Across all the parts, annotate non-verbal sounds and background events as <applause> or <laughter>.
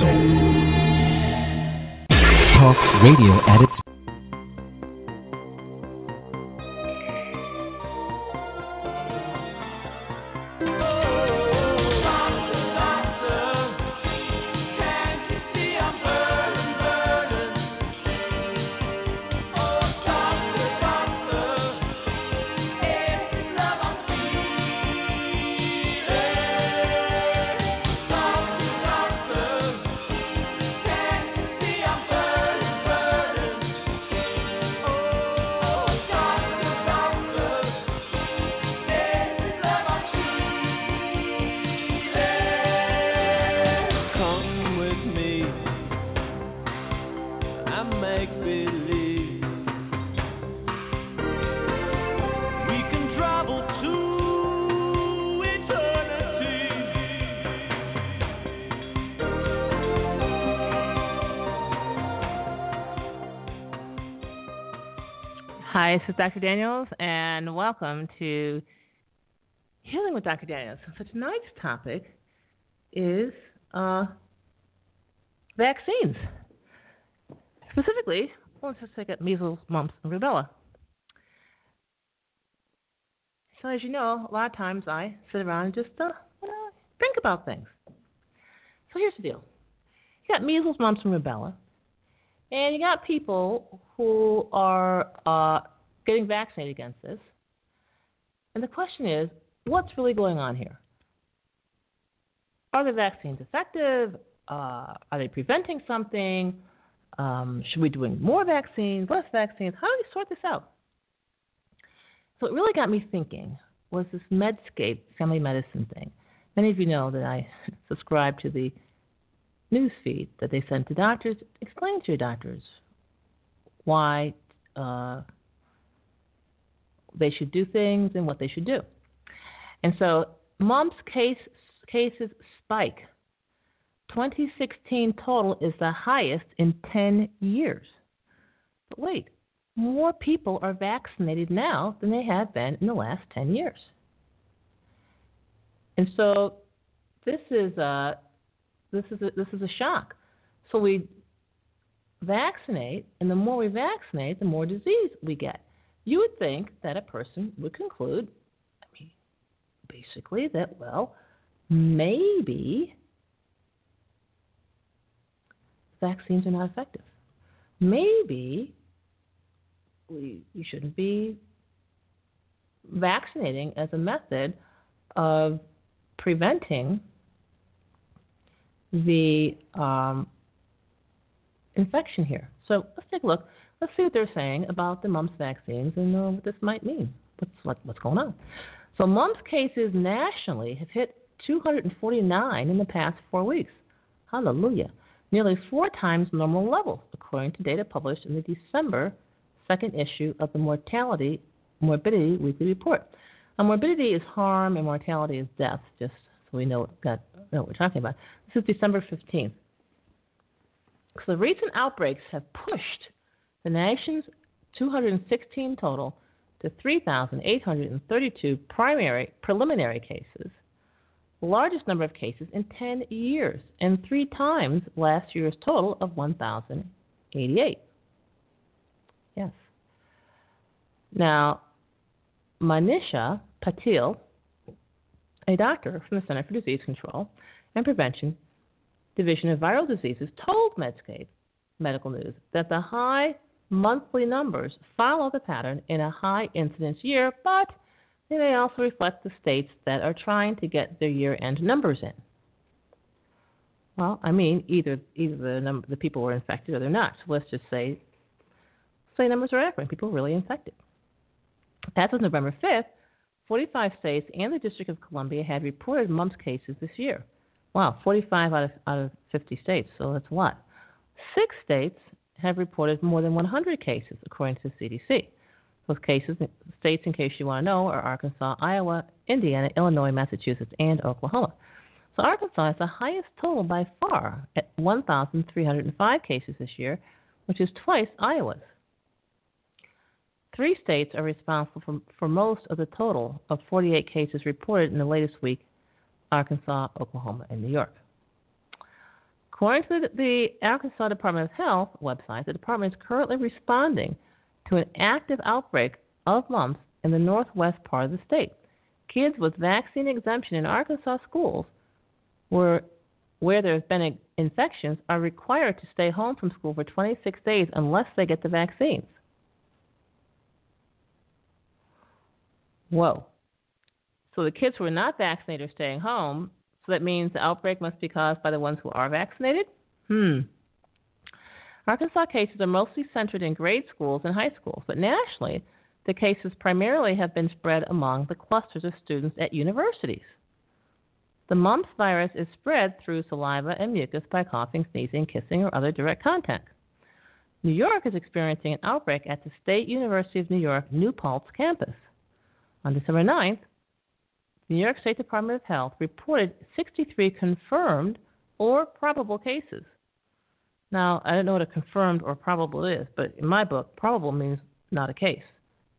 soul. Talk radio at its Dr. Daniels, and welcome to Healing with Dr. Daniels. So tonight's topic is uh, vaccines. Specifically, let's just take at measles, mumps, and rubella. So as you know, a lot of times I sit around and just uh, think about things. So here's the deal: you got measles, mumps, and rubella, and you got people who are uh, getting vaccinated against this. And the question is, what's really going on here? Are the vaccines effective? Uh, are they preventing something? Um, should we be doing more vaccines, less vaccines? How do we sort this out? So it really got me thinking was this Medscape family medicine thing. Many of you know that I <laughs> subscribe to the news feed that they send to doctors. Explain to your doctors why uh, they should do things and what they should do. And so mumps case, cases spike. 2016 total is the highest in 10 years. But wait, more people are vaccinated now than they have been in the last 10 years. And so this is a this is a, this is a shock. So we vaccinate, and the more we vaccinate, the more disease we get. You would think that a person would conclude, I mean, basically that well, maybe vaccines are not effective. Maybe we, we shouldn't be vaccinating as a method of preventing the um, infection here. So let's take a look. Let's see what they're saying about the mumps vaccines and uh, what this might mean. What's what, what's going on? So mumps cases nationally have hit 249 in the past four weeks. Hallelujah. Nearly four times normal levels, according to data published in the December second issue of the Mortality Morbidity Weekly Report. Now, morbidity is harm and mortality is death, just so we know what, know what we're talking about. This is December 15th. So the recent outbreaks have pushed the nation's 216 total to 3,832 primary preliminary cases, the largest number of cases in 10 years, and three times last year's total of 1,088. Yes. Now, Manisha Patel, a doctor from the Center for Disease Control and Prevention Division of Viral Diseases, told Medscape Medical News that the high monthly numbers follow the pattern in a high incidence year, but they may also reflect the states that are trying to get their year end numbers in. Well, I mean, either either the number the people were infected or they're not. So let's just say say numbers are accurate. People really infected. As of November 5th, 45 states and the District of Columbia had reported mumps cases this year. Wow, 45 out of out of 50 states. So that's what. Six states have reported more than 100 cases, according to CDC. Those cases, states, in case you want to know, are Arkansas, Iowa, Indiana, Illinois, Massachusetts, and Oklahoma. So Arkansas has the highest total by far at 1,305 cases this year, which is twice Iowa's. Three states are responsible for, for most of the total of 48 cases reported in the latest week Arkansas, Oklahoma, and New York. According to the Arkansas Department of Health website, the department is currently responding to an active outbreak of mumps in the northwest part of the state. Kids with vaccine exemption in Arkansas schools where, where there have been infections are required to stay home from school for 26 days unless they get the vaccines. Whoa. So the kids who are not vaccinated are staying home. So that means the outbreak must be caused by the ones who are vaccinated? Hmm. Arkansas cases are mostly centered in grade schools and high schools, but nationally, the cases primarily have been spread among the clusters of students at universities. The mumps virus is spread through saliva and mucus by coughing, sneezing, kissing, or other direct contact. New York is experiencing an outbreak at the State University of New York New Paltz campus. On December 9th, the New York State Department of Health reported 63 confirmed or probable cases. Now, I don't know what a confirmed or probable is, but in my book, probable means not a case.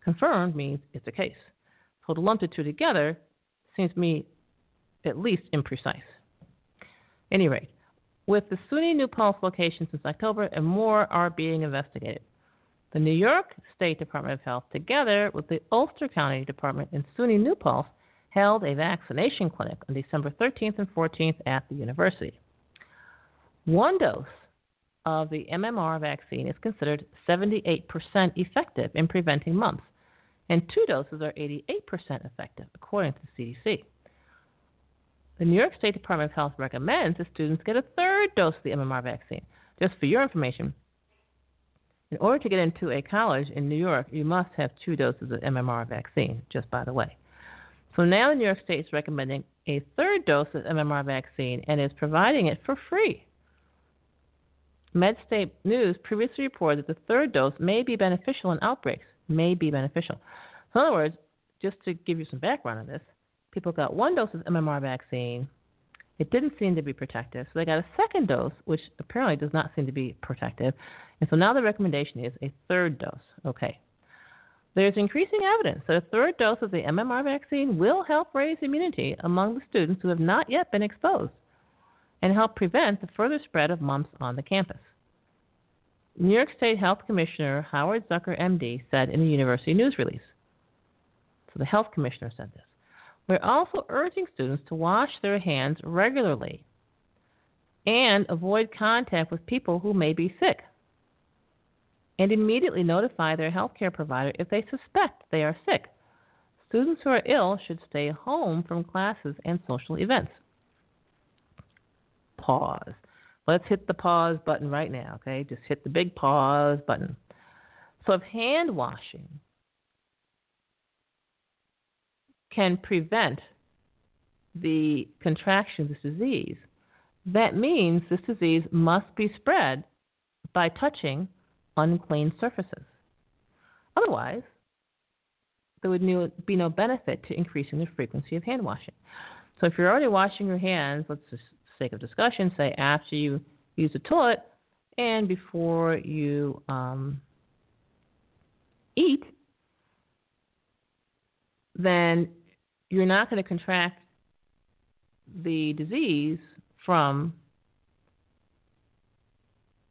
Confirmed means it's a case. So to lump the two together seems to me at least imprecise. Any rate, with the SUNY New Paltz location since October, and more are being investigated. The New York State Department of Health, together with the Ulster County Department and SUNY New Paltz, held a vaccination clinic on December 13th and 14th at the university. One dose of the MMR vaccine is considered 78% effective in preventing mumps, and two doses are 88% effective, according to the CDC. The New York State Department of Health recommends that students get a third dose of the MMR vaccine. Just for your information, in order to get into a college in New York, you must have two doses of MMR vaccine, just by the way. So now New York State is recommending a third dose of MMR vaccine and is providing it for free. Medscape News previously reported that the third dose may be beneficial in outbreaks. May be beneficial. So in other words, just to give you some background on this, people got one dose of MMR vaccine. It didn't seem to be protective, so they got a second dose, which apparently does not seem to be protective. And so now the recommendation is a third dose. Okay. There's increasing evidence that a third dose of the MMR vaccine will help raise immunity among the students who have not yet been exposed and help prevent the further spread of mumps on the campus. New York State Health Commissioner Howard Zucker, MD, said in a university news release. So the health commissioner said this. We're also urging students to wash their hands regularly and avoid contact with people who may be sick and immediately notify their healthcare provider if they suspect they are sick. Students who are ill should stay home from classes and social events. Pause. Let's hit the pause button right now, okay? Just hit the big pause button. So, if hand washing can prevent the contraction of this disease, that means this disease must be spread by touching unclean surfaces. Otherwise, there would be no benefit to increasing the frequency of hand washing. So if you're already washing your hands, let's just sake of discussion, say after you use the toilet and before you um, eat, then you're not going to contract the disease from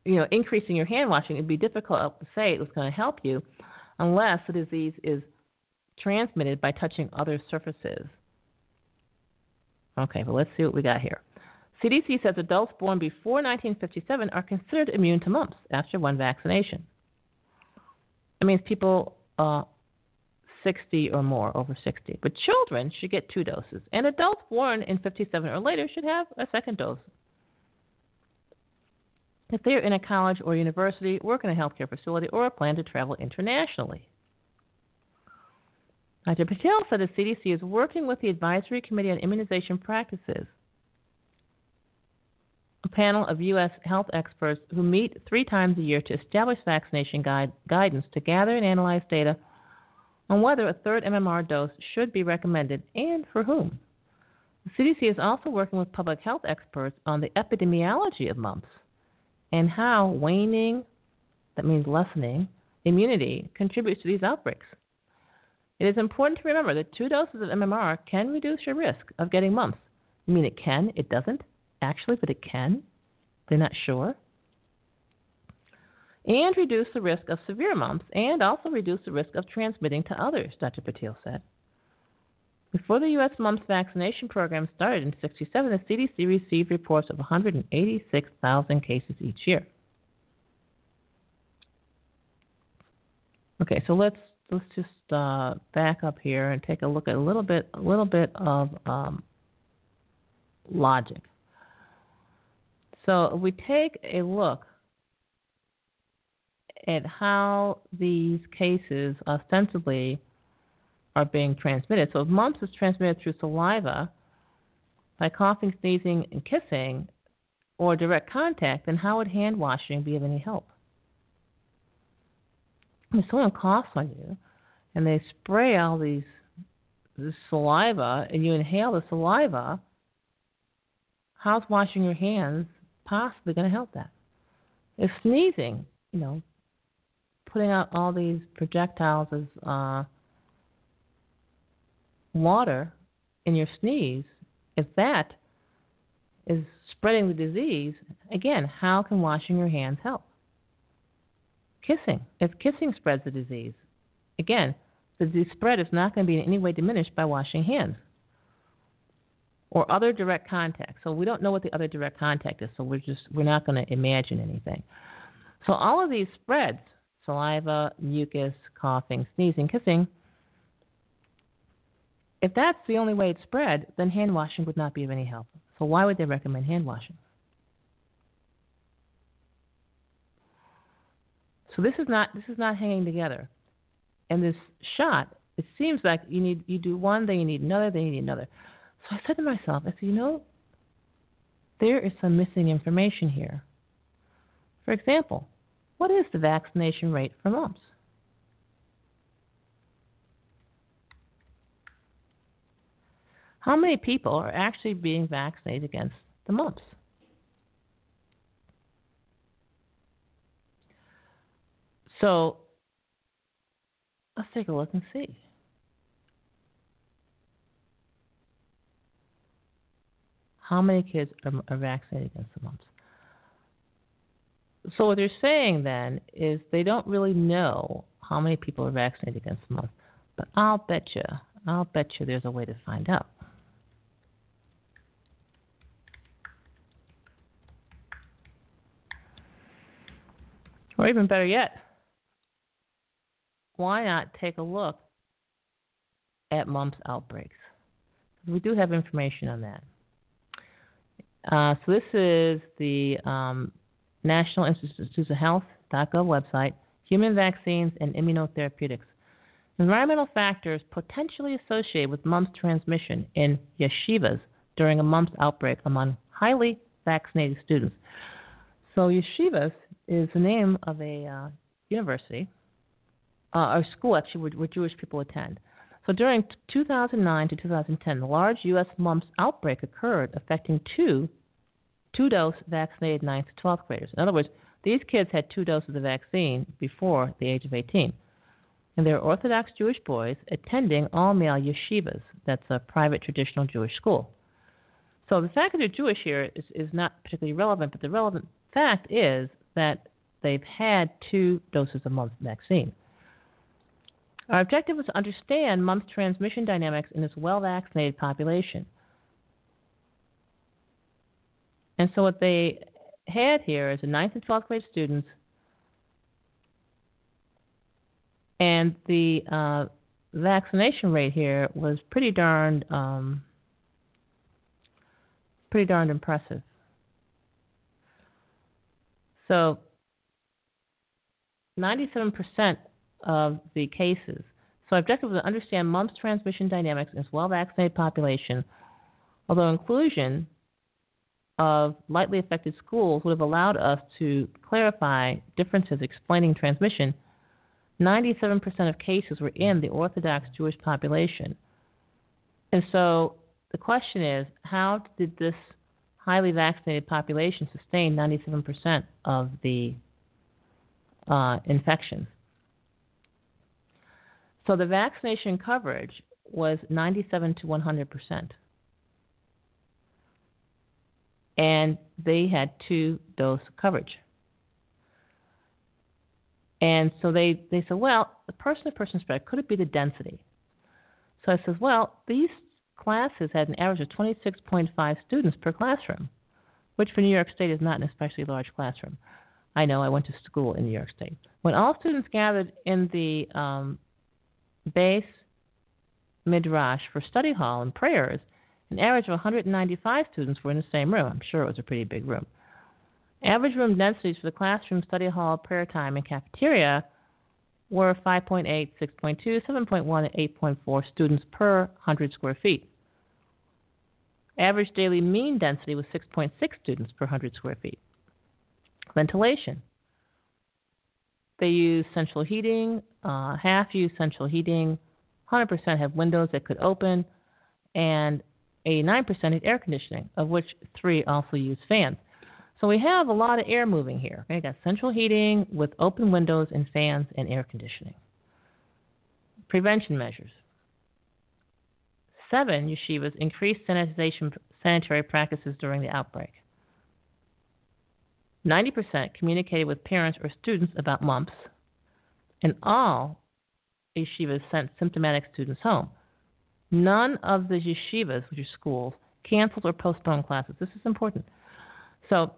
you know, increasing your hand washing, it'd be difficult to say it was going to help you unless the disease is transmitted by touching other surfaces. Okay, well, let's see what we got here. CDC says adults born before 1957 are considered immune to mumps after one vaccination. It means people uh, 60 or more, over 60. But children should get two doses, and adults born in 57 or later should have a second dose if they are in a college or university, work in a healthcare facility, or plan to travel internationally. Dr. Patel said the CDC is working with the Advisory Committee on Immunization Practices a panel of U.S. health experts who meet three times a year to establish vaccination guide, guidance to gather and analyze data on whether a third MMR dose should be recommended and for whom. The CDC is also working with public health experts on the epidemiology of mumps and how waning, that means lessening, immunity contributes to these outbreaks. It is important to remember that two doses of MMR can reduce your risk of getting mumps. I mean, it can, it doesn't, actually, but it can. They're not sure. And reduce the risk of severe mumps and also reduce the risk of transmitting to others, Dr. Patel said. Before the U.S. mumps vaccination program started in 67, the CDC received reports of 186,000 cases each year. Okay, so let's let's just uh, back up here and take a look at a little bit a little bit of um, logic. So if we take a look at how these cases ostensibly are being transmitted. So if mumps is transmitted through saliva, by coughing, sneezing, and kissing, or direct contact, then how would hand washing be of any help? If someone coughs on you and they spray all these this saliva and you inhale the saliva, how's washing your hands possibly going to help that? If sneezing, you know, putting out all these projectiles is uh, water in your sneeze, if that is spreading the disease, again, how can washing your hands help? Kissing. If kissing spreads the disease, again, the disease spread is not going to be in any way diminished by washing hands or other direct contact. So we don't know what the other direct contact is, so we're just we're not going to imagine anything. So all of these spreads, saliva, mucus, coughing, sneezing, kissing, if that's the only way it spread, then hand washing would not be of any help. So why would they recommend hand washing? So this is not this is not hanging together. And this shot, it seems like you need you do one, then you need another, then you need another. So I said to myself, I said, you know, there is some missing information here. For example, what is the vaccination rate for mumps? How many people are actually being vaccinated against the mumps? So let's take a look and see. How many kids are, are vaccinated against the mumps? So what they're saying then is they don't really know how many people are vaccinated against the mumps, but I'll bet you, I'll bet you there's a way to find out. Or even better yet, why not take a look at mumps outbreaks? We do have information on that. Uh, so this is the um, National Institutes of Health.gov website, Human Vaccines and Immunotherapeutics. Environmental factors potentially associated with mumps transmission in yeshivas during a mumps outbreak among highly vaccinated students. So yeshivas is the name of a uh, university uh, or school actually where, where Jewish people attend. So during 2009 to 2010, the large U.S. mumps outbreak occurred, affecting two two-dose vaccinated 9th to 12th graders. In other words, these kids had two doses of vaccine before the age of 18. And they're Orthodox Jewish boys attending all-male yeshivas. That's a private traditional Jewish school. So the fact that they're Jewish here is, is not particularly relevant, but the relevant fact is that they've had two doses of mumps vaccine. Our objective was to understand mumps transmission dynamics in this well vaccinated population. And so what they had here is the 9th and 12th grade students, and the uh, vaccination rate here was pretty darned, um, pretty darned impressive. So 97% of the cases. So, objective was to understand mumps transmission dynamics in this well vaccinated population, although inclusion of lightly affected schools would have allowed us to clarify differences explaining transmission, 97% of cases were in the Orthodox Jewish population. And so the question is how did this highly vaccinated population sustained 97% of the uh, infection? So the vaccination coverage was 97 to 100 percent. And they had two dose coverage. And so they, they said, well, the person to person spread, could it be the density? So I says, well, these classes had an average of 26.5 students per classroom, which for New York State is not an especially large classroom. I know, I went to school in New York State. When all students gathered in the um, beis midrash for study hall and prayers, an average of 195 students were in the same room. I'm sure it was a pretty big room. Average room densities for the classroom, study hall, prayer time, and cafeteria were 5.8, 6.2, 7.1, and 8.4 students per 100 square feet. Average daily mean density was 6.6 students per 100 square feet. Ventilation. They use central heating, uh, half use central heating, 100% have windows that could open, and 89% had air conditioning, of which three also use fans. So we have a lot of air moving here. Okay, got central heating with open windows and fans and air conditioning. Prevention measures. Seven yeshivas increased sanitization sanitary practices during the outbreak. 90% communicated with parents or students about mumps, and all yeshivas sent symptomatic students home. None of the yeshivas, which are schools, canceled or postponed classes. This is important. So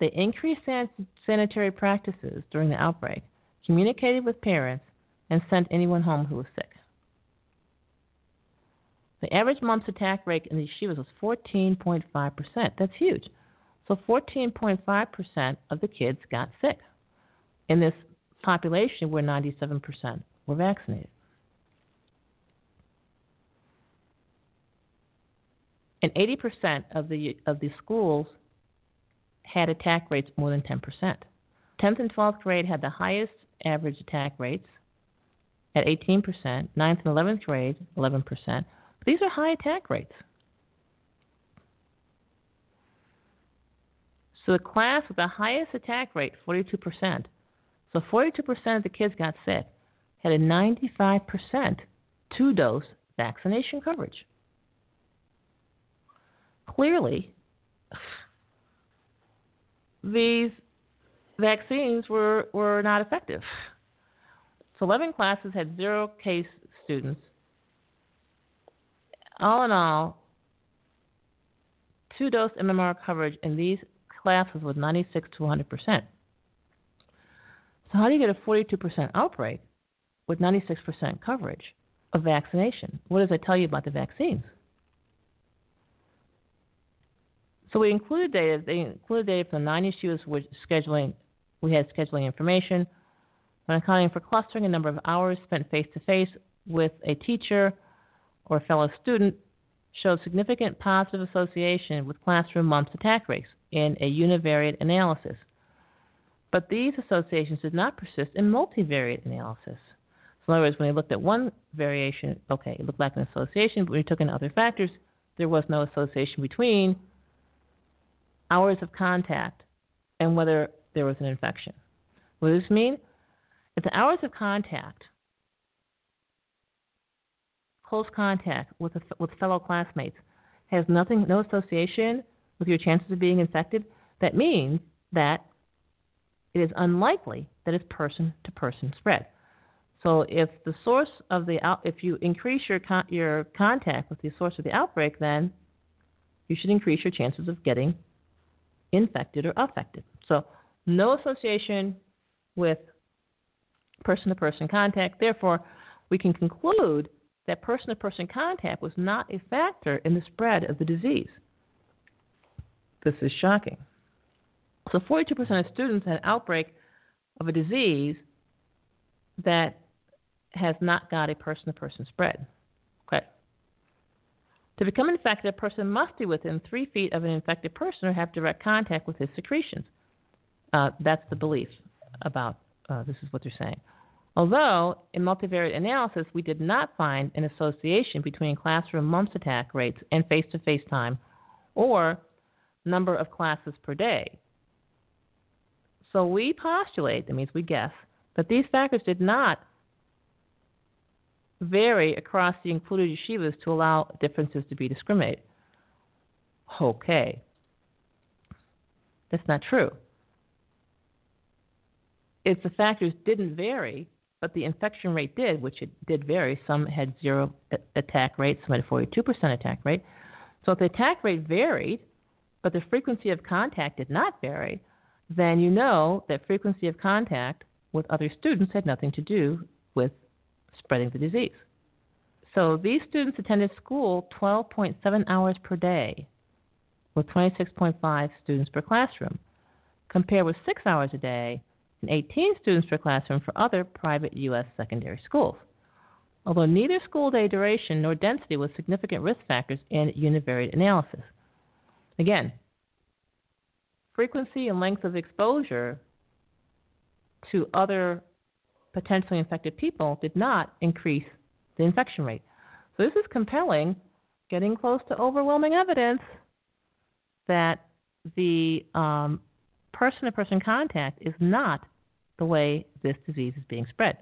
they increased san- sanitary practices during the outbreak, communicated with parents, and sent anyone home who was sick. The average mumps attack rate in the yeshivas was 14.5%. That's huge. So 14.5% of the kids got sick in this population where 97% were vaccinated. And 80% of the of the schools had attack rates more than 10%. 10th and 12th grade had the highest average attack rates at 18%, 9th and 11th grade 11%. These are high attack rates. So the class with the highest attack rate, 42%. So 42% of the kids got sick, had a 95% two dose vaccination coverage. Clearly, these vaccines were, were not effective. So 11 classes had zero case students. All in all, two dose MMR coverage in these classes was 96 to 100 percent. So, how do you get a 42% outbreak with 96% coverage of vaccination? What does that tell you about the vaccines? So we included data. They included data from the nine yeshivas with scheduling. We had scheduling information. When accounting for clustering, a number of hours spent face to face with a teacher or fellow student showed significant positive association with classroom mumps attack rates in a univariate analysis. But these associations did not persist in multivariate analysis. So in other words, when they looked at one variation, okay, it looked like an association, but when we took in other factors, there was no association between hours of contact and whether there was an infection. What does this mean? If the hours of contact, close contact with, a, with fellow classmates, has nothing, no association with your chances of being infected, that means that it is unlikely that it's person to person spread. So if the source of the out, if you increase your con- your contact with the source of the outbreak, then you should increase your chances of getting infected or affected. So no association with person to person contact. Therefore, we can conclude that person to person contact was not a factor in the spread of the disease. This is shocking. So 42% of students had an outbreak of a disease that has not got a person to person spread. Okay. To become infected, a person must be within three feet of an infected person or have direct contact with his secretions. Uh, that's the belief about uh, this is what they're saying. Although in multivariate analysis we did not find an association between classroom mumps attack rates and face-to-face time, or number of classes per day. So we postulate, that means we guess, that these factors did not vary across the included yeshivas to allow differences to be discriminated. Okay. That's not true. If the factors didn't vary, but the infection rate did, which it did vary, some had zero attack rate, some had a 42% attack rate. So if the attack rate varied, but the frequency of contact did not vary, then you know that frequency of contact with other students had nothing to do with spreading the disease. So these students attended school 12.7 hours per day with 26.5 students per classroom, compared with 6 hours a day and 18 students per classroom for other private U.S. secondary schools. Although neither school day duration nor density was significant risk factors in univariate analysis. Again, frequency and length of exposure to other potentially infected people did not increase the infection rate. So this is compelling, getting close to overwhelming evidence that the um, person-to-person contact is not the way this disease is being spread.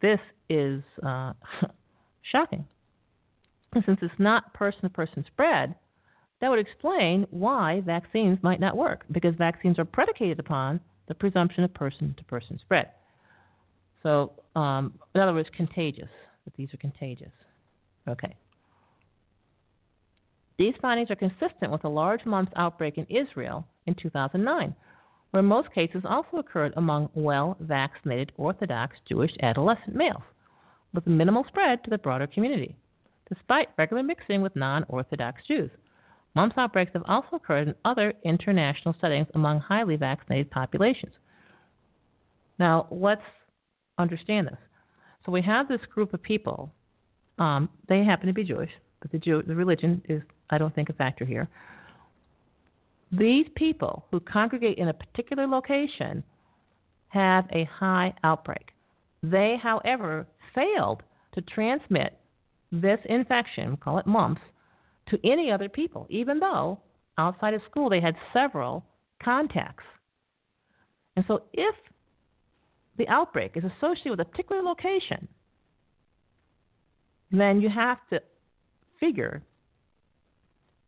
This is uh, <laughs> shocking. And since it's not person-to-person spread, that would explain why vaccines might not work, because vaccines are predicated upon the presumption of person-to-person spread. So, um, in other words, contagious. That these are contagious. Okay. These findings are consistent with a large mumps outbreak in Israel in 2009, where most cases also occurred among well vaccinated Orthodox Jewish adolescent males, with minimal spread to the broader community, despite regular mixing with non Orthodox Jews. Mumps outbreaks have also occurred in other international settings among highly vaccinated populations. Now, let's understand this. So we have this group of people. Um, they happen to be Jewish, but the, Jew, the religion is, I don't think, a factor here. These people who congregate in a particular location have a high outbreak. They, however, failed to transmit this infection, call it mumps, to any other people, even though outside of school they had several contacts. And so, if the outbreak is associated with a particular location, then you have to figure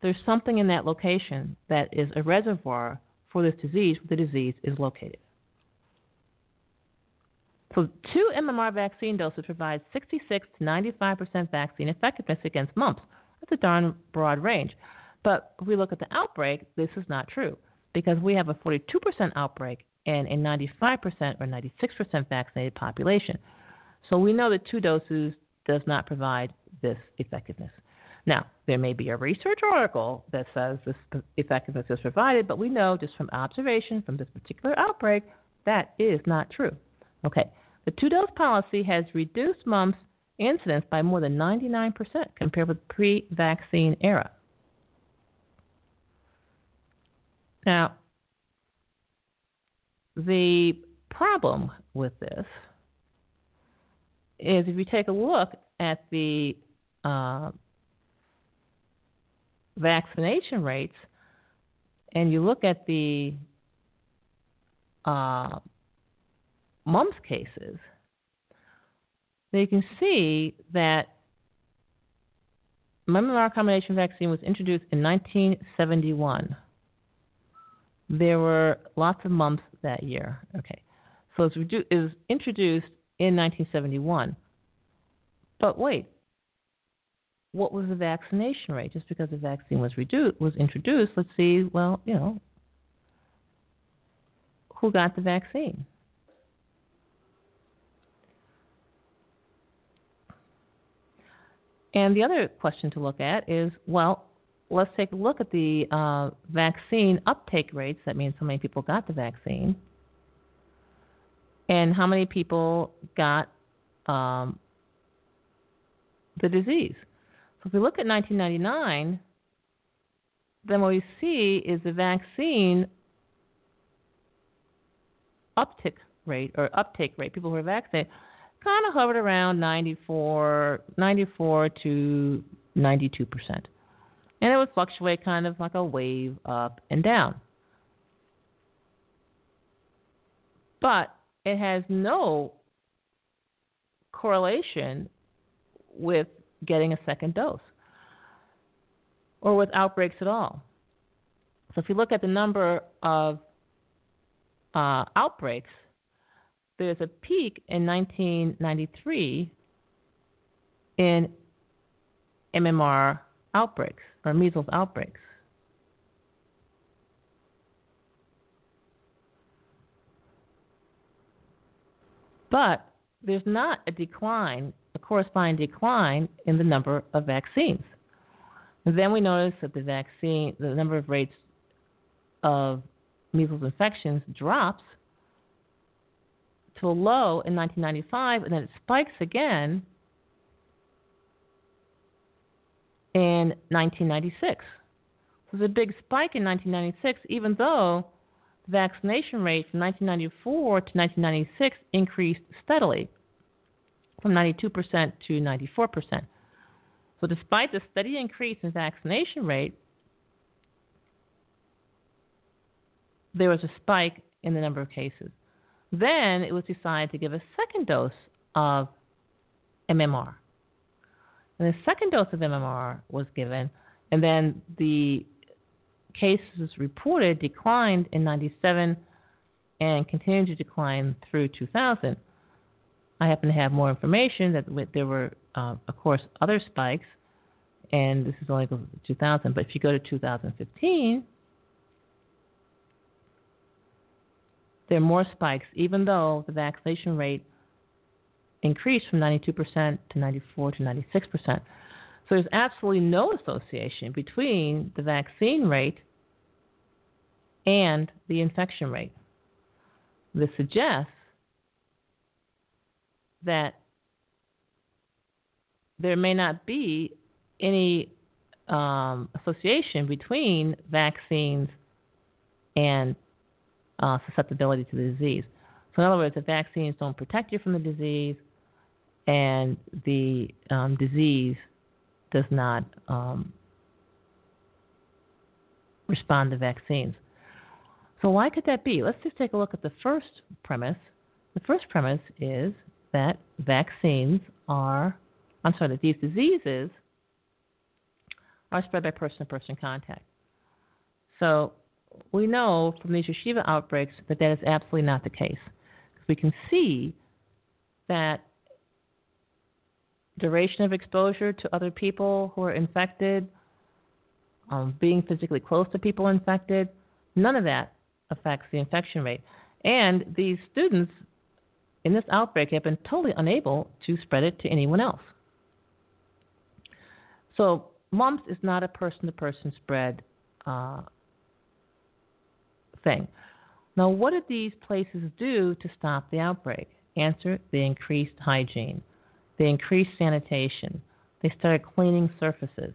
there's something in that location that is a reservoir for this disease where the disease is located. So, two MMR vaccine doses provide 66 to 95% vaccine effectiveness against mumps. That's a darn broad range. But if we look at the outbreak, this is not true because we have a 42% outbreak and a 95% or 96% vaccinated population. So we know that two doses does not provide this effectiveness. Now, there may be a research article that says this effectiveness is provided, but we know just from observation from this particular outbreak that is not true. Okay, the two dose policy has reduced mumps incidence by more than 99% compared with pre vaccine era. Now, the problem with this is if you take a look at the uh, vaccination rates and you look at the uh, mumps cases, then you can see that MMR combination vaccine was introduced in 1971. There were lots of mumps that year. Okay, so it was introduced in 1971. But wait, what was the vaccination rate? Just because the vaccine was reduced, was introduced, let's see. Well, you know, who got the vaccine? And the other question to look at is, well, let's take a look at the uh, vaccine uptake rates. That means how many people got the vaccine, and how many people got um, the disease. If we look at 1999, then what we see is the vaccine uptick rate or uptake rate, people who are vaccinated, kind of hovered around 94, 94 to 92 percent, and it would fluctuate kind of like a wave up and down. But it has no correlation with getting a second dose or with outbreaks at all. So if you look at the number of uh, outbreaks, there's a peak in 1993 in MMR outbreaks or measles outbreaks. But there's not a decline, corresponding decline in the number of vaccines. And then we notice that the vaccine, the number of rates of measles infections drops to a low in 1995, and then it spikes again in 1996. So there's a big spike in 1996, even though the vaccination rate from 1994 to 1996 increased steadily from 92% to 94%. So, despite the steady increase in vaccination rate, there was a spike in the number of cases. Then it was decided to give a second dose of MMR. And the second dose of MMR was given, and then the cases reported declined in 97 and continued to decline through 2000. I happen to have more information that there were, uh, of course, other spikes, and this is only 2000. But if you go to 2015, there are more spikes, even though the vaccination rate increased from 92% to 94 to 96%. So there's absolutely no association between the vaccine rate and the infection rate. This suggests that there may not be any um, association between vaccines and uh, susceptibility to the disease. So, in other words, the vaccines don't protect you from the disease, and the um, disease does not um, respond to vaccines. So, why could that be? Let's just take a look at the first premise. The first premise is that vaccines are, I'm sorry, that these diseases are spread by person to person contact. So, we know from these yeshiva outbreaks that that is absolutely not the case. We can see that duration of exposure to other people who are infected, um, being physically close to people infected, none of that affects the infection rate. And these students in this outbreak have been totally unable to spread it to anyone else. So, mumps is not a person to person spread uh, thing. Now, what did these places do to stop the outbreak? Answer they increased hygiene. They increased sanitation. They started cleaning surfaces.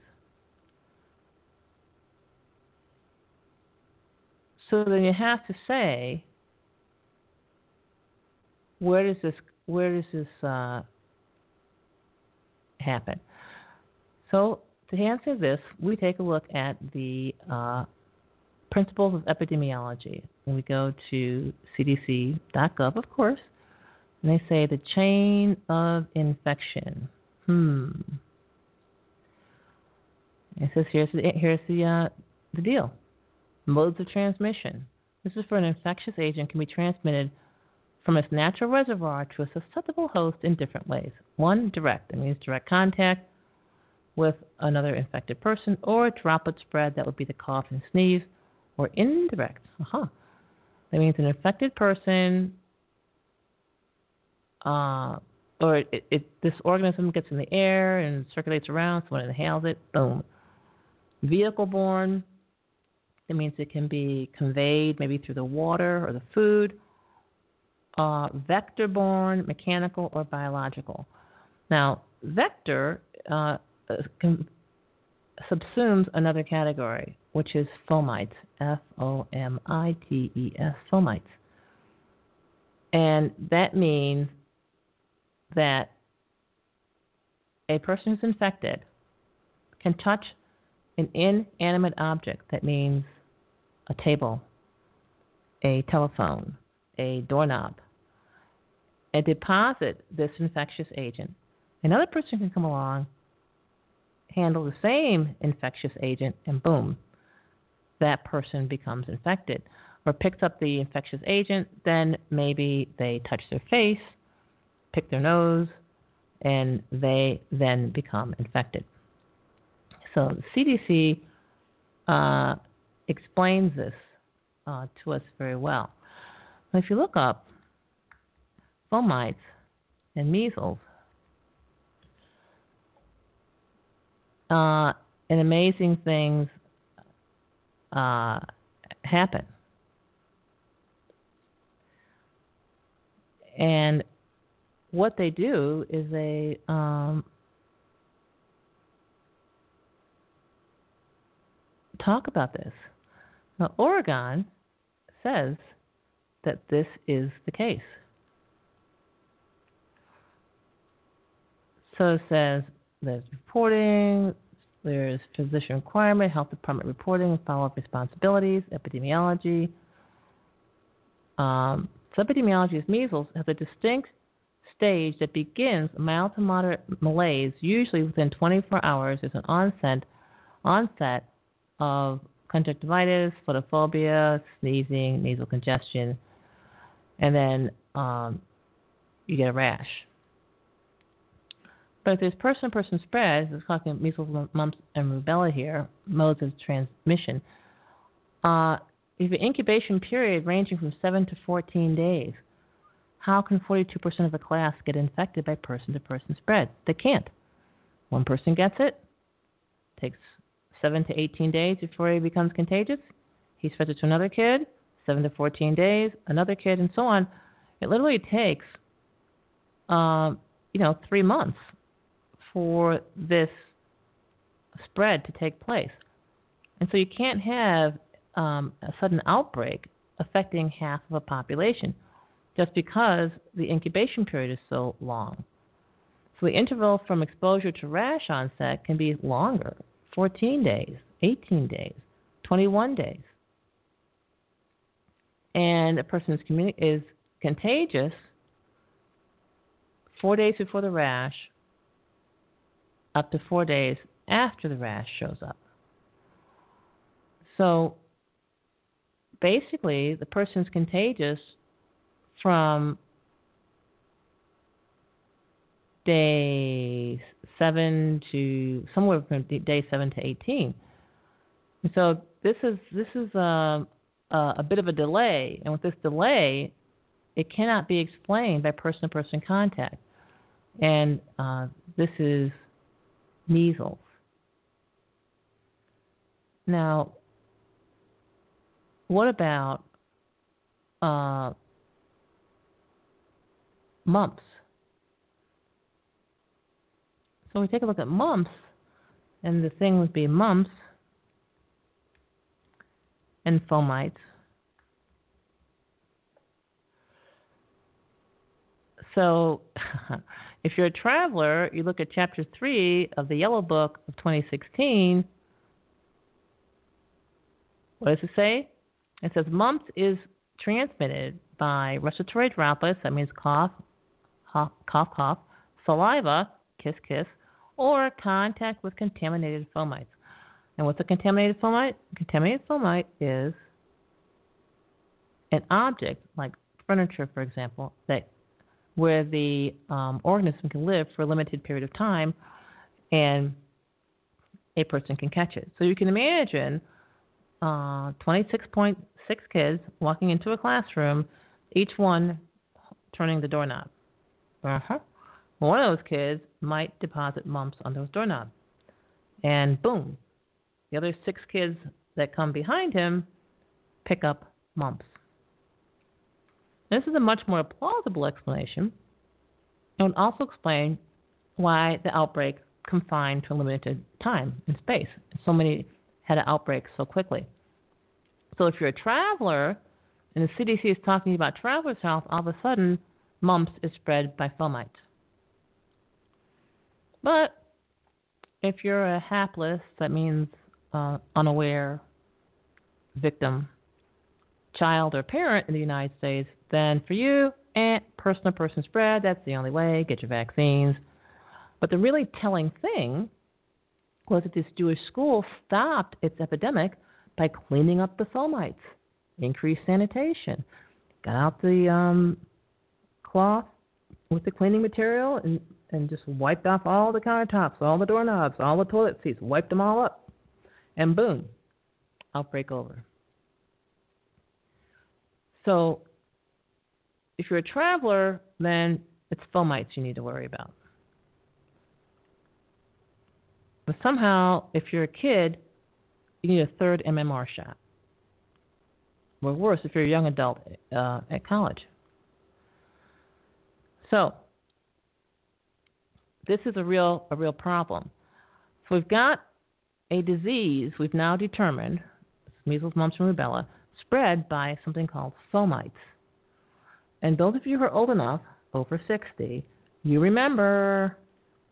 So then you have to say, where does this where does this uh, happen? So to answer this, we take a look at the uh, principles of epidemiology, and we go to CDC.gov, of course, and they say the chain of infection. Hmm. It says here's the here's the uh, the deal. Modes of transmission. This is for an infectious agent can be transmitted from its natural reservoir to a susceptible host in different ways. One, direct. That means direct contact with another infected person, or droplet spread. That would be the cough and sneeze, or indirect. Uh-huh. That means an infected person uh, or it, it, this organism gets in the air and circulates around, someone inhales it, boom. Vehicle borne, that means it can be conveyed maybe through the water or the food. Uh, vector borne, mechanical or biological. Now, vector uh, can subsumes another category, which is fomites, F O M I T E S, fomites. And that means that a person who's infected can touch an inanimate object. That means a table, a telephone, a doorknob, and deposit this infectious agent. Another person can come along, handle the same infectious agent, and boom, that person becomes infected. Or picks up the infectious agent, then maybe they touch their face, pick their nose, and they then become infected. So CDC uh, explains this uh, to us very well. If you look up fomites and measles, uh, and amazing things uh, happen. And what they do is they um, talk about this. Now, Oregon says that this is the case. So it says there's reporting, there's physician requirement, health department reporting, follow up responsibilities, epidemiology. Um, so epidemiology is measles has a distinct stage that begins mild to moderate malaise, usually within 24 hours. There's an onset onset of conjunctivitis, photophobia, sneezing, nasal congestion, and then um, you get a rash. But if there's person to person spread, it's talking measles, mumps, and rubella here, modes of transmission. Uh, if an incubation period ranging from 7 to 14 days, how can 42% of the class get infected by person to person spread? They can't. One person gets it, takes 7 to 18 days before he becomes contagious. He spreads it to another kid, 7 to 14 days, another kid, and so on. It literally takes, um, you know, three months for this spread to take place. And so you can't have um, a sudden outbreak affecting half of a population just because the incubation period is so long. So the interval from exposure to rash onset can be longer 14 days, 18 days, 21 days. And a person is, communi- is contagious four days before the rash, up to four days after the rash shows up. So basically, the person's contagious from day seven to somewhere from day seven to eighteen. And so this is this is a, a, a bit of a delay, and with this delay, it cannot be explained by person-to-person contact, and uh, this is measles. Now, what about uh, mumps? So we take a look at mumps, and the thing would be mumps and fomites. So, <laughs> if you're a traveler, you look at chapter 3 of the Yellow Book of 2016. What does it say? It says mumps is transmitted by respiratory droplets, that means cough, cough, cough, cough, saliva, kiss, kiss, or contact with contaminated fomites. And what's a contaminated fomite? Contaminated fomite is an object, like furniture, for example, that where the um, organism can live for a limited period of time, and a person can catch it. So you can imagine uh, 26.6 kids walking into a classroom, each one turning the doorknob. Uh-huh. One of those kids might deposit mumps on those doorknobs. And boom, the other six kids that come behind him pick up mumps. This is a much more plausible explanation. Would also explain why the outbreak confined to a limited time and space. So many had an outbreak so quickly. So if you're a traveler and the CDC is talking about traveler's health, all of a sudden mumps is spread by fomites. But if you're a hapless, that means uh, unaware victim, child, or parent in the United States, then for you, eh, person to person spread, that's the only way. Get your vaccines. But the really telling thing was that this Jewish school stopped its epidemic by cleaning up the fomites, increased sanitation, got out the um, cloth with the cleaning material and, and just wiped off all the countertops, all the doorknobs, all the toilet seats, wiped them all up. And boom, outbreak over. So if you're a traveler, then it's fomites you need to worry about. But somehow, if you're a kid, you need a third MMR shot. Or worse, if you're a young adult uh, at college. So, this is a real a real problem. So we've got a disease we've now determined, measles, mumps, and rubella, spread by something called fomites. And those of you who are old enough, over 60, you remember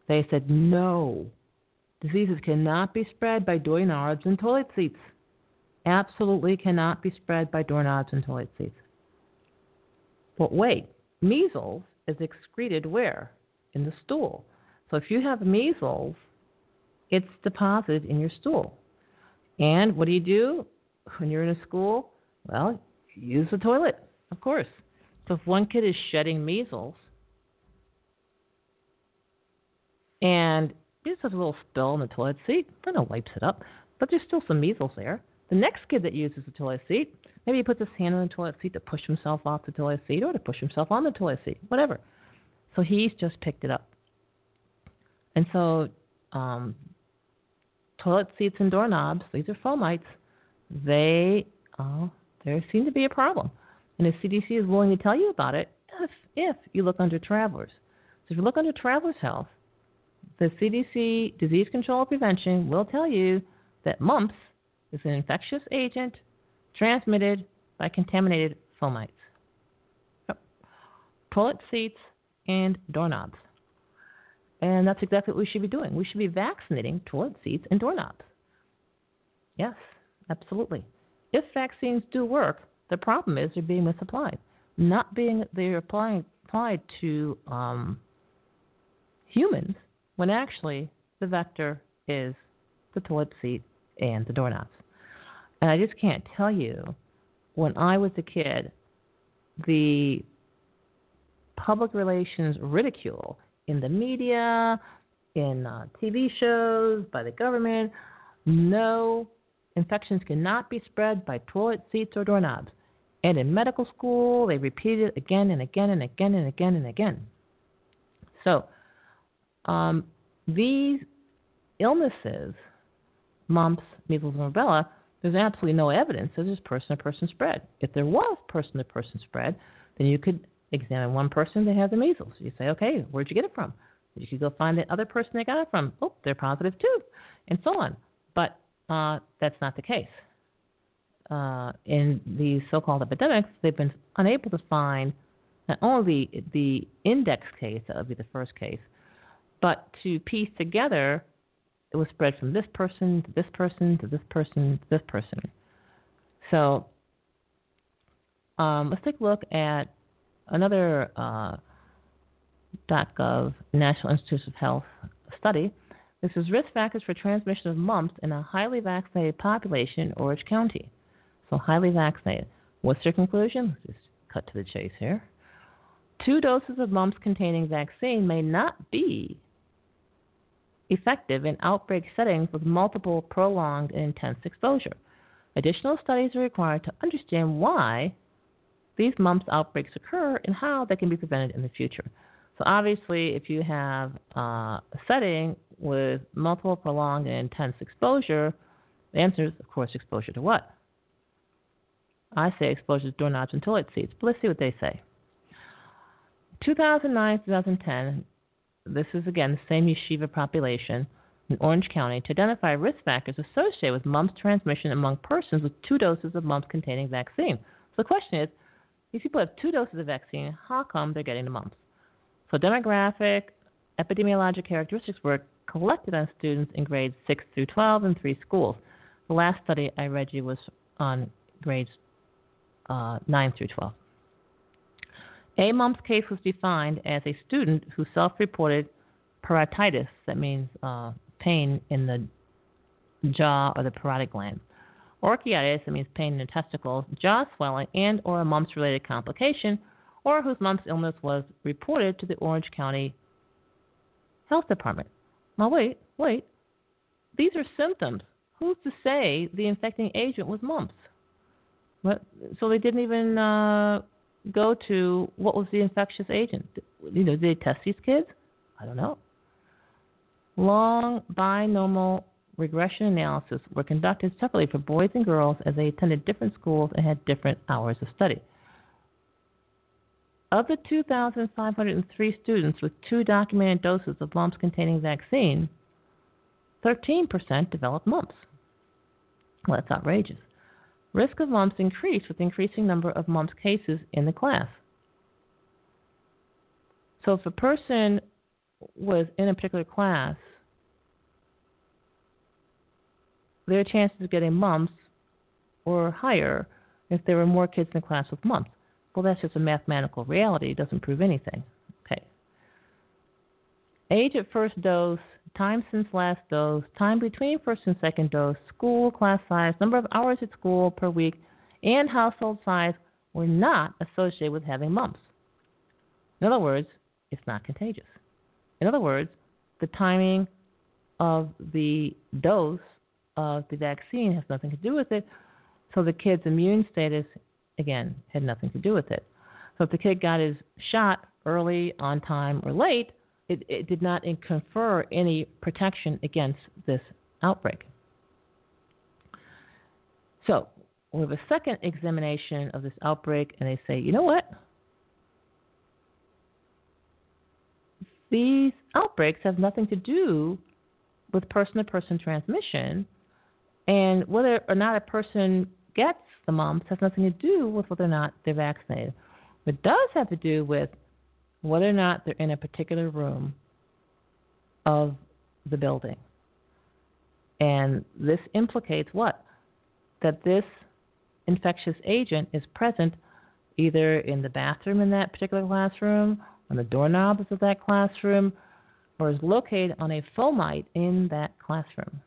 they said no. Diseases cannot be spread by doorknobs and toilet seats. Absolutely cannot be spread by doorknobs and toilet seats. But wait, measles is excreted where? In the stool. So if you have measles, it's deposited in your stool. And what do you do when you're in a school? Well, use the toilet, of course. So if one kid is shedding measles and he just has a little spill in the toilet seat, then he wipes it up, but there's still some measles there. The next kid that uses the toilet seat, maybe he puts his hand on the toilet seat to push himself off the toilet seat or to push himself on the toilet seat, whatever. So he's just picked it up. And so um, toilet seats and doorknobs, these are fomites, they uh, there seem to be a problem. And the CDC is willing to tell you about it if, if you look under travelers. So if you look under travelers' health, the CDC Disease Control and Prevention will tell you that mumps is an infectious agent transmitted by contaminated fomites. Toilet seats and doorknobs. And that's exactly what we should be doing. We should be vaccinating toilet seats and doorknobs. Yes, absolutely. If vaccines do work, the problem is they're being misapplied. Not being they're applying applied to um, humans when actually the vector is the toilet seat and the doorknobs. And I just can't tell you when I was a kid, the public relations ridicule in the media, in uh, TV shows, by the government. No infections cannot be spread by toilet seats or doorknobs. And in medical school, they repeat it again and again and again and again and again. So, um, these illnesses, mumps, measles, and rubella, there's absolutely no evidence that there's person to person spread. If there was person to person spread, then you could examine one person that has the measles. You say, okay, where'd you get it from? You could go find the other person they got it from. Oh, they're positive too, and so on. But uh, that's not the case uh, in these so-called epidemics, they've been unable to find not only the, the index case, that would be the first case, but to piece together it was spread from this person to this person to this person to this person. So um, let's take a look at another uh, .gov National Institutes of Health study. This is risk factors for transmission of mumps in a highly vaccinated population in Orange County so highly vaccinated. What's your conclusion? Just cut to the chase here. Two doses of mumps containing vaccine may not be effective in outbreak settings with multiple prolonged and intense exposure. Additional studies are required to understand why these mumps outbreaks occur and how they can be prevented in the future. So, obviously, if you have uh, a setting with multiple prolonged and intense exposure, the answer is, of course, exposure to what? I say exposure to doorknobs and toilet seats, but let's see what they say. 2009 2010, this is again the same yeshiva population in Orange County, to identify risk factors associated with mumps transmission among persons with two doses of mumps containing vaccine. So the question is, these people have two doses of vaccine, how come they're getting the mumps? So demographic, epidemiologic characteristics were collected on students in grades 6 through 12 in three schools. The last study I read you was on grades uh, 9 through 12. A mumps case was defined as a student who self reported parotitis, that means uh, pain in the jaw or the parotid gland. Orchitis, that means pain in the testicles, jaw swelling, and or a mumps related complication, or whose mumps illness was reported to the Orange County Health Department. Now wait, wait. These are symptoms. Who's to say the infecting agent was mumps? What, so they didn't even uh, go to what was the infectious agent. You know, did they test these kids? I don't know. Log binomial regression analysis were conducted separately for boys and girls as they attended different schools and had different hours of study. Of the 2,503 students with two documented doses of mumps containing vaccine, 13% developed mumps. Well, that's outrageous. Risk of mumps increased with increasing number of mumps cases in the class. So if a person was in a particular class, their chances of getting mumps were higher if there were more kids in the class with mumps. Well, that's just a mathematical reality. It doesn't prove anything. Okay. Age at first dose, time since last dose, time between first and second dose, school, class size, number of hours at school per week, and household size were not associated with having mumps. In other words, it's not contagious. In other words, the timing of the dose of the vaccine has nothing to do with it. So the kid's immune status, again, had nothing to do with it. So if the kid got his shot early, on time, or late, it, it did not confer any protection against this outbreak. So we have a second examination of this outbreak, and they say, you know what? These outbreaks have nothing to do with person to person transmission, and whether or not a person gets the mumps has nothing to do with whether or not they're vaccinated. It does have to do with whether or not they're in a particular room of the building. And this implicates what? That this infectious agent is present either in the bathroom in that particular classroom, on the doorknobs of that classroom, or is located on a fomite in that classroom.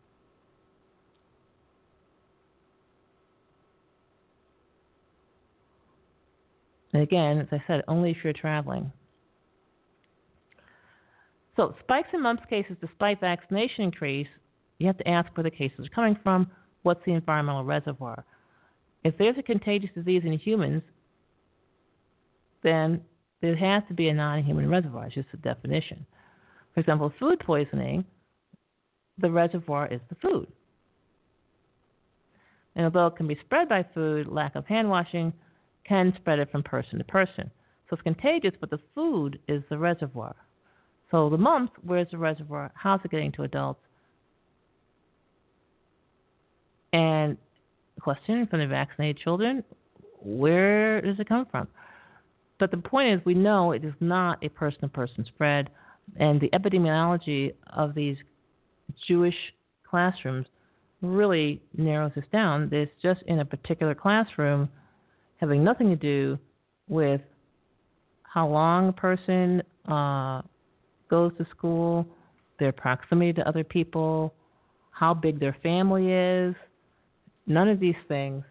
And again, as I said, only if you're traveling. So, spikes in mumps cases despite vaccination increase, you have to ask where the cases are coming from, what's the environmental reservoir. If there's a contagious disease in humans, then there has to be a non human reservoir. It's just a definition. For example, food poisoning, the reservoir is the food. And although it can be spread by food, lack of hand washing can spread it from person to person. So it's contagious, but the food is the reservoir. So the mumps, where's the reservoir? How's it getting to adults? And question from the vaccinated children, where does it come from? But the point is, we know it is not a person to person spread, and the epidemiology of these Jewish classrooms really narrows this down. It's just in a particular classroom having nothing to do with how long a person uh, goes to school, their proximity to other people, how big their family is. None of these things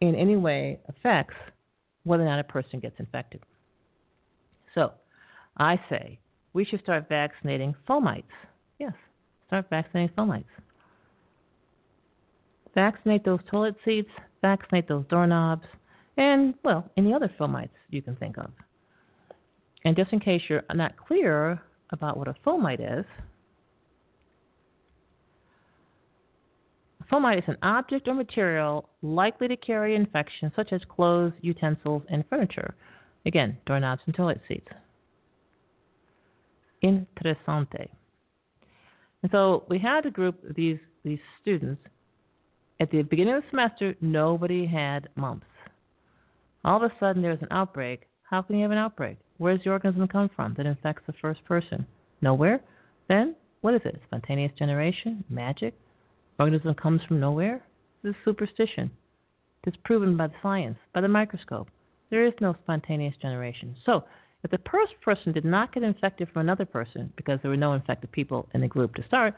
in any way affects whether or not a person gets infected. So, I say we should start vaccinating fomites. Yes, start vaccinating fomites. Vaccinate those toilet seats, vaccinate those doorknobs, and, well, any other fomites you can think of. And just in case you're not clear about what a fomite is, a fomite is an object or material likely to carry infection, such as clothes, utensils, and furniture. Again, doorknobs and toilet seats. Interessante. And so we had a group of these these students. At the beginning of the semester, nobody had mumps. All of a sudden, there's an outbreak. How can you have an outbreak? Where does the organism come from that infects the first person? Nowhere. Then what is it? Spontaneous generation? Magic? Organism comes from nowhere? This is superstition. It's proven by the science, by the microscope. There is no spontaneous generation. So, if the first person did not get infected from another person because there were no infected people in the group to start,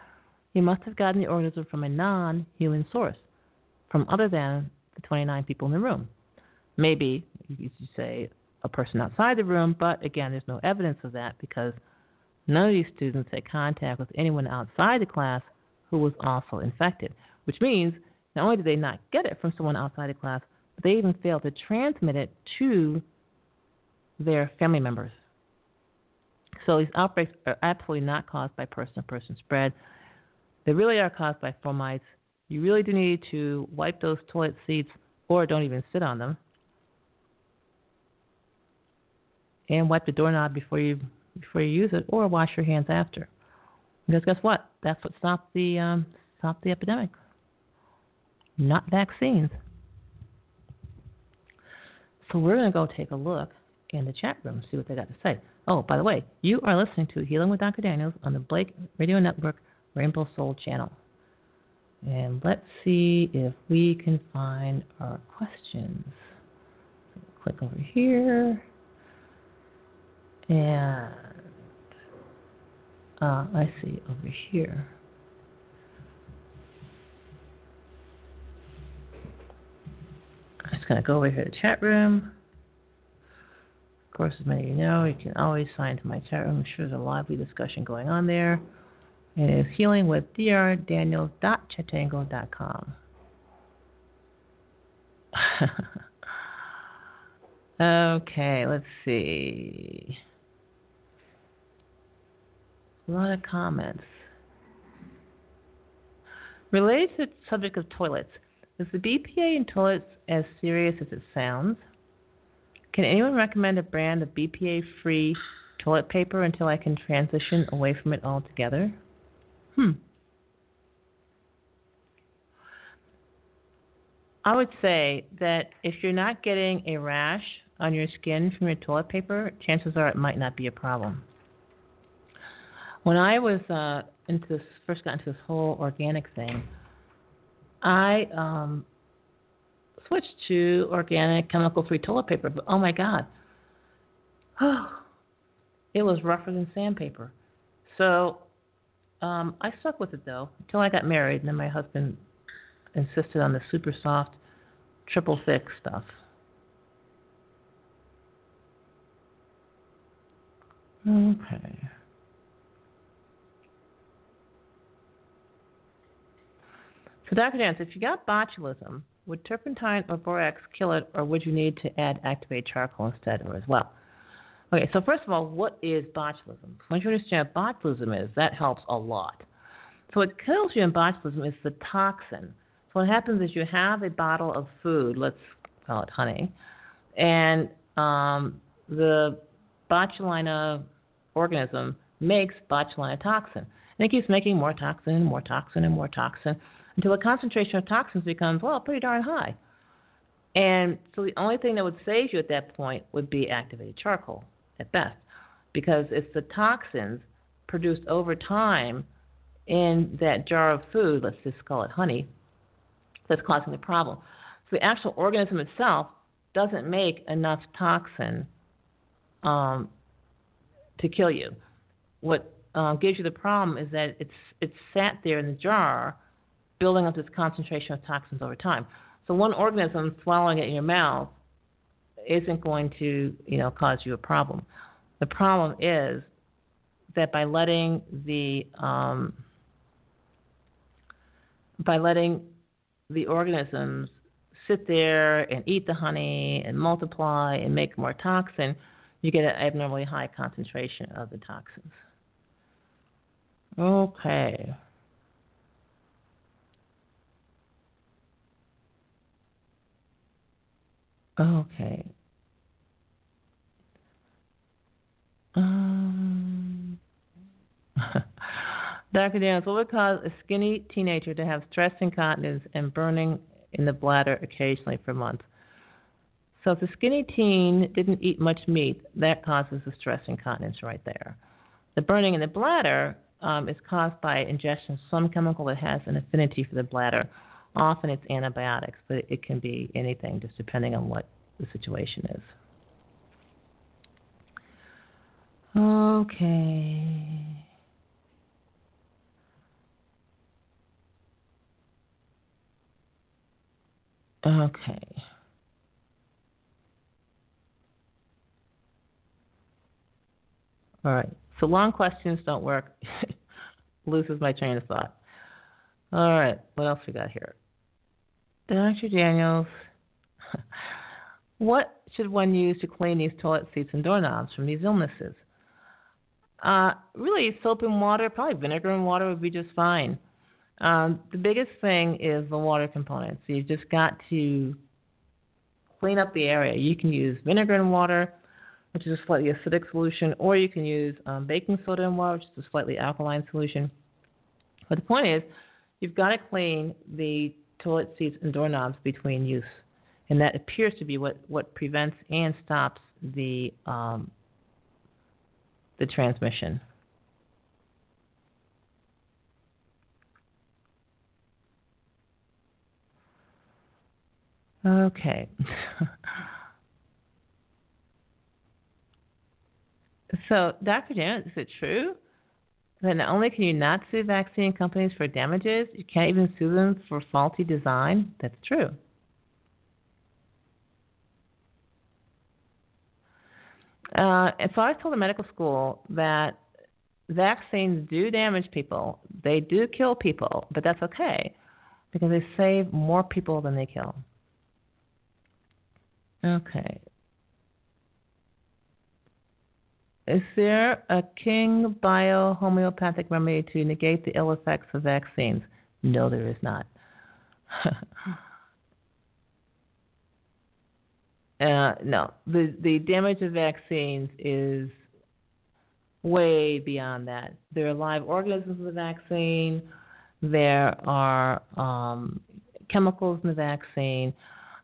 he must have gotten the organism from a non human source, from other than the 29 people in the room. Maybe, you could say, a person outside the room, but again, there's no evidence of that because none of these students had contact with anyone outside the class who was also infected, which means not only did they not get it from someone outside the class, but they even failed to transmit it to their family members. So these outbreaks are absolutely not caused by person to person spread. They really are caused by fomites. You really do need to wipe those toilet seats or don't even sit on them. And wipe the doorknob before you before you use it or wash your hands after. Because guess what? That's what stopped the um, stopped the epidemic. Not vaccines. So we're going to go take a look in the chat room, see what they got to say. Oh, by the way, you are listening to Healing with Dr. Daniels on the Blake Radio Network Rainbow Soul channel. And let's see if we can find our questions. Click over here. And uh, I see over here. I'm just going to go over here to the chat room. Of course, as many of you know, you can always sign to my chat room. I'm sure there's a lively discussion going on there. It is healing with drdaniels.chatango.com. <laughs> okay, let's see. A lot of comments. Related to the subject of toilets, is the BPA in toilets as serious as it sounds? Can anyone recommend a brand of BPA free toilet paper until I can transition away from it altogether? Hmm. I would say that if you're not getting a rash on your skin from your toilet paper, chances are it might not be a problem. When I was uh, into this, first got into this whole organic thing, I um, switched to organic, chemical-free toilet paper. But oh my God, <sighs> it was rougher than sandpaper. So um, I stuck with it though until I got married, and then my husband insisted on the super soft, triple thick stuff. Okay. So, Dr. Dance, if you got botulism, would turpentine or borax kill it, or would you need to add activated charcoal instead or as well? Okay, so first of all, what is botulism? Once you understand what botulism is, that helps a lot. So what kills you in botulism is the toxin. So what happens is you have a bottle of food, let's call it honey, and um, the botulinum organism makes botulinum toxin. And it keeps making more toxin and more toxin and more toxin until the concentration of toxins becomes, well, pretty darn high. And so the only thing that would save you at that point would be activated charcoal at best, because it's the toxins produced over time in that jar of food, let's just call it honey, that's causing the problem. So the actual organism itself doesn't make enough toxin um, to kill you. What uh, gives you the problem is that it's it's sat there in the jar building up this concentration of toxins over time. So one organism swallowing it in your mouth isn't going to, you know, cause you a problem. The problem is that by letting the um, by letting the organisms sit there and eat the honey and multiply and make more toxin, you get an abnormally high concentration of the toxins. Okay. Okay. Um, <laughs> Dr. Daniels, what would cause a skinny teenager to have stress incontinence and burning in the bladder occasionally for months? So if the skinny teen didn't eat much meat, that causes the stress incontinence right there. The burning in the bladder um, is caused by ingestion of some chemical that has an affinity for the bladder. Often it's antibiotics, but it can be anything, just depending on what the situation is. Okay. Okay. All right. So long questions don't work. <laughs> Loses my train of thought. All right. What else we got here? Dr. Daniels, <laughs> what should one use to clean these toilet seats and doorknobs from these illnesses? Uh, really, soap and water, probably vinegar and water would be just fine. Um, the biggest thing is the water component. So you've just got to clean up the area. You can use vinegar and water, which is a slightly acidic solution, or you can use um, baking soda and water, which is a slightly alkaline solution. But the point is, you've got to clean the toilet seats and doorknobs between use, and that appears to be what, what prevents and stops the um, the transmission. Okay. <laughs> so, Dr. Janet, is it true that not only can you not sue vaccine companies for damages, you can't even sue them for faulty design? That's true. Uh, and so I was told in medical school that vaccines do damage people, they do kill people, but that's okay because they save more people than they kill. Okay. Is there a King Bio homeopathic remedy to negate the ill effects of vaccines? No, there is not. <laughs> uh, no, the the damage of vaccines is way beyond that. There are live organisms in the vaccine. There are um, chemicals in the vaccine.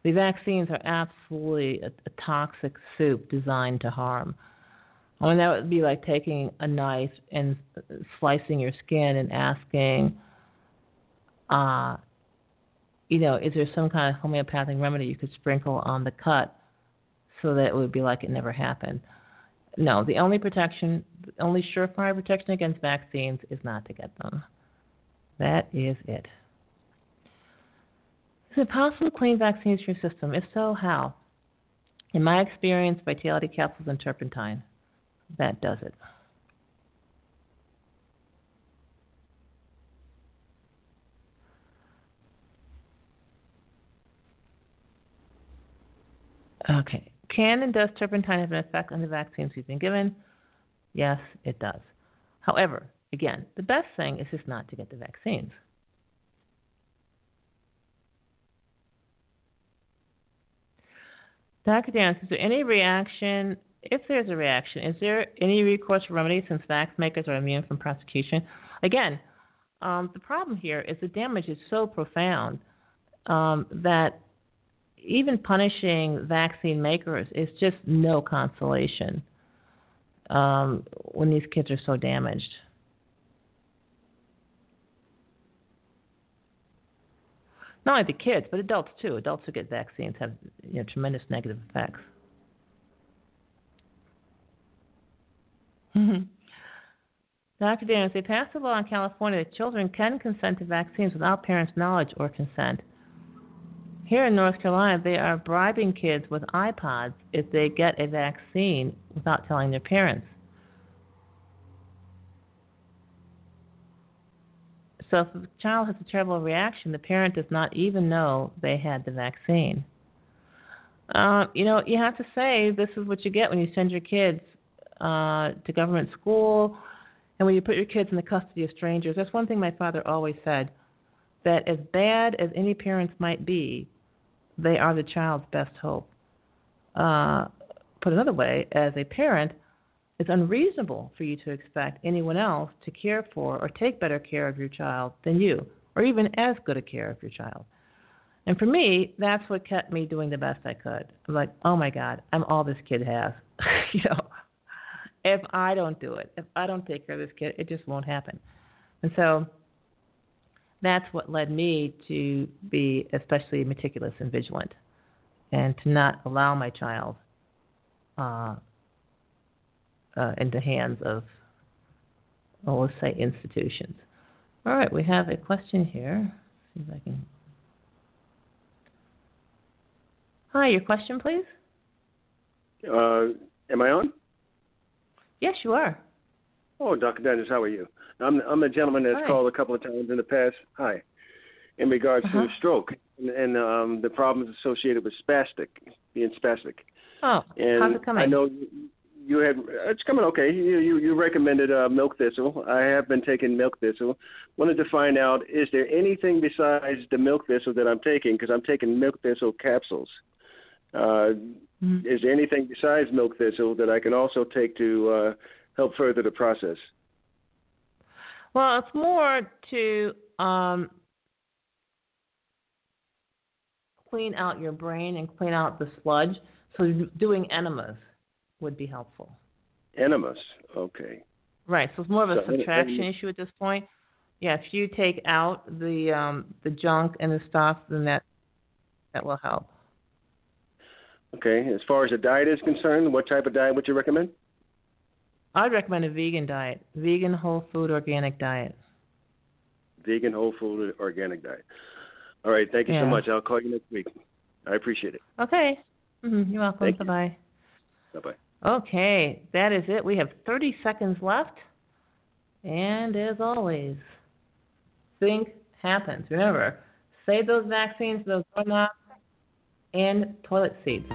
The vaccines are absolutely a, a toxic soup designed to harm. I mean, that would be like taking a knife and slicing your skin and asking, uh, you know, is there some kind of homeopathic remedy you could sprinkle on the cut so that it would be like it never happened? No, the only protection, the only surefire protection against vaccines is not to get them. That is it. Is it possible to clean vaccines from your system? If so, how? In my experience, vitality capsules and turpentine. That does it. Okay. Can and does turpentine have an effect on the vaccines we've been given? Yes, it does. However, again, the best thing is just not to get the vaccines. Dr. Dance, is there any reaction? If there's a reaction, is there any recourse for remedy since vax makers are immune from prosecution? Again, um, the problem here is the damage is so profound um, that even punishing vaccine makers is just no consolation um, when these kids are so damaged. Not only the kids, but adults too. Adults who get vaccines have you know, tremendous negative effects. Dr. Daniels, they passed a law in California that children can consent to vaccines without parents' knowledge or consent. Here in North Carolina, they are bribing kids with iPods if they get a vaccine without telling their parents. So if the child has a terrible reaction, the parent does not even know they had the vaccine. Uh, you know, you have to say this is what you get when you send your kids uh, to government school and when you put your kids in the custody of strangers. That's one thing my father always said that as bad as any parents might be, they are the child's best hope. Uh, put another way, as a parent, it's unreasonable for you to expect anyone else to care for or take better care of your child than you, or even as good a care of your child. And for me, that's what kept me doing the best I could. I'm like, oh my God, I'm all this kid has. <laughs> you know, if I don't do it, if I don't take care of this kid, it just won't happen. And so that's what led me to be especially meticulous and vigilant and to not allow my child uh, uh, hands of, well, let's say, institutions. All right, we have a question here. see if I can. Hi, your question, please. Uh, am I on? Yes, you are. Oh, Dr. Dennis, how are you? I'm I'm a gentleman that's Hi. called a couple of times in the past. Hi. In regards Uh-huh. to stroke and, and um, the problems associated with spastic, being spastic. Oh, And how's it coming? I know you, you had it's coming okay. You you, you recommended uh, milk thistle. I have been taking milk thistle. Wanted to find out is there anything besides the milk thistle that I'm taking because I'm taking milk thistle capsules. Uh, Mhm. Is there anything besides milk thistle that I can also take to uh, help further the process? Well, it's more to um, clean out your brain and clean out the sludge. So doing enemas would be helpful. Enemas. Okay. Right. So it's more of a So subtraction any- issue at this point. Yeah, if you take out the um, the junk and the stuff, then that that will help. Okay. As far as the diet is concerned, what type of diet would you recommend? I'd recommend a vegan diet, vegan whole food organic diet. Vegan, whole food, organic diet. All right. Thank you so much. I'll call you next week. I appreciate it. Okay. hmm You're welcome. Bye bye. Bye bye. Okay, that is it. We have 30 seconds left. And as always, think happens. Remember, save those vaccines, those doorknobs, and toilet seats.